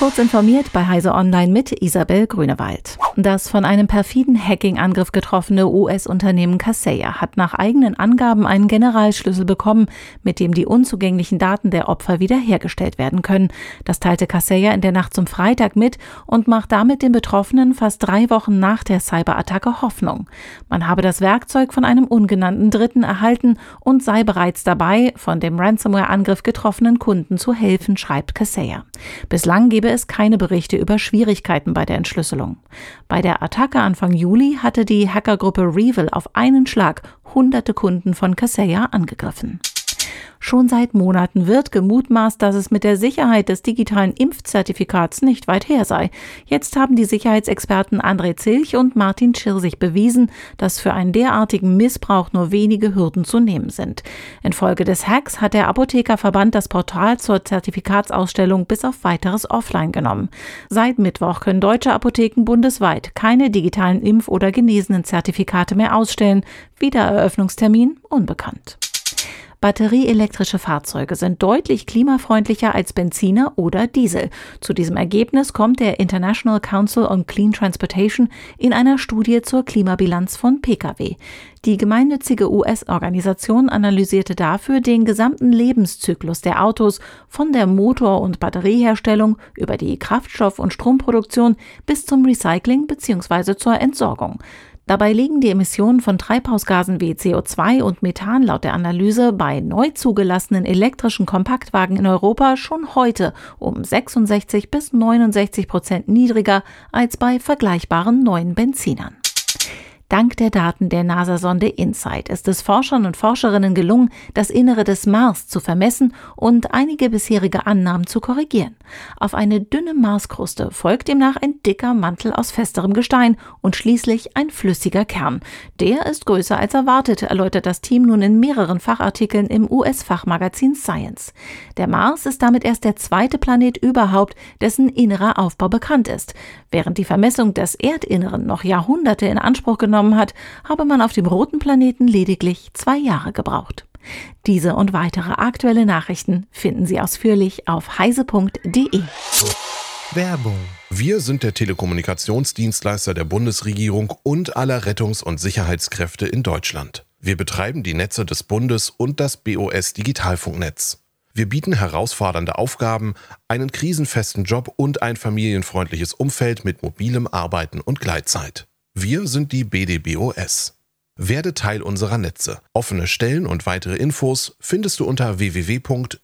Kurz informiert bei Heise Online mit Isabel Grünewald. Das von einem perfiden Hacking-Angriff getroffene US-Unternehmen Kaseya hat nach eigenen Angaben einen Generalschlüssel bekommen, mit dem die unzugänglichen Daten der Opfer wiederhergestellt werden können. Das teilte Kaseya in der Nacht zum Freitag mit und macht damit den Betroffenen fast drei Wochen nach der Cyberattacke Hoffnung. Man habe das Werkzeug von einem ungenannten Dritten erhalten und sei bereits dabei, von dem Ransomware-Angriff getroffenen Kunden zu helfen, schreibt Kaseya. Bislang gebe es keine Berichte über Schwierigkeiten bei der Entschlüsselung. Bei der Attacke Anfang Juli hatte die Hackergruppe Revil auf einen Schlag hunderte Kunden von Kaseya angegriffen. Schon seit Monaten wird gemutmaßt, dass es mit der Sicherheit des digitalen Impfzertifikats nicht weit her sei. Jetzt haben die Sicherheitsexperten André Zilch und Martin Schirsich bewiesen, dass für einen derartigen Missbrauch nur wenige Hürden zu nehmen sind. Infolge des Hacks hat der Apothekerverband das Portal zur Zertifikatsausstellung bis auf weiteres offline genommen. Seit Mittwoch können deutsche Apotheken bundesweit keine digitalen Impf- oder genesenen Zertifikate mehr ausstellen. Wiedereröffnungstermin unbekannt. Batterieelektrische Fahrzeuge sind deutlich klimafreundlicher als Benziner oder Diesel. Zu diesem Ergebnis kommt der International Council on Clean Transportation in einer Studie zur Klimabilanz von Pkw. Die gemeinnützige US-Organisation analysierte dafür den gesamten Lebenszyklus der Autos von der Motor- und Batterieherstellung über die Kraftstoff- und Stromproduktion bis zum Recycling bzw. zur Entsorgung. Dabei liegen die Emissionen von Treibhausgasen wie CO2 und Methan laut der Analyse bei neu zugelassenen elektrischen Kompaktwagen in Europa schon heute um 66 bis 69 Prozent niedriger als bei vergleichbaren neuen Benzinern. Dank der Daten der NASA-Sonde InSight ist es Forschern und Forscherinnen gelungen, das Innere des Mars zu vermessen und einige bisherige Annahmen zu korrigieren. Auf eine dünne Marskruste folgt demnach ein dicker Mantel aus festerem Gestein und schließlich ein flüssiger Kern. Der ist größer als erwartet, erläutert das Team nun in mehreren Fachartikeln im US-Fachmagazin Science. Der Mars ist damit erst der zweite Planet überhaupt, dessen innerer Aufbau bekannt ist. Während die Vermessung des Erdinneren noch Jahrhunderte in Anspruch genommen genommen hat, habe man auf dem roten Planeten lediglich zwei Jahre gebraucht. Diese und weitere aktuelle Nachrichten finden Sie ausführlich auf heise.de. Werbung. Wir sind der Telekommunikationsdienstleister der Bundesregierung und aller Rettungs- und Sicherheitskräfte in Deutschland. Wir betreiben die Netze des Bundes und das BOS Digitalfunknetz. Wir bieten herausfordernde Aufgaben, einen krisenfesten Job und ein familienfreundliches Umfeld mit mobilem Arbeiten und Gleitzeit. Wir sind die BDBOS. Werde Teil unserer Netze. Offene Stellen und weitere Infos findest du unter www.bdbos.de.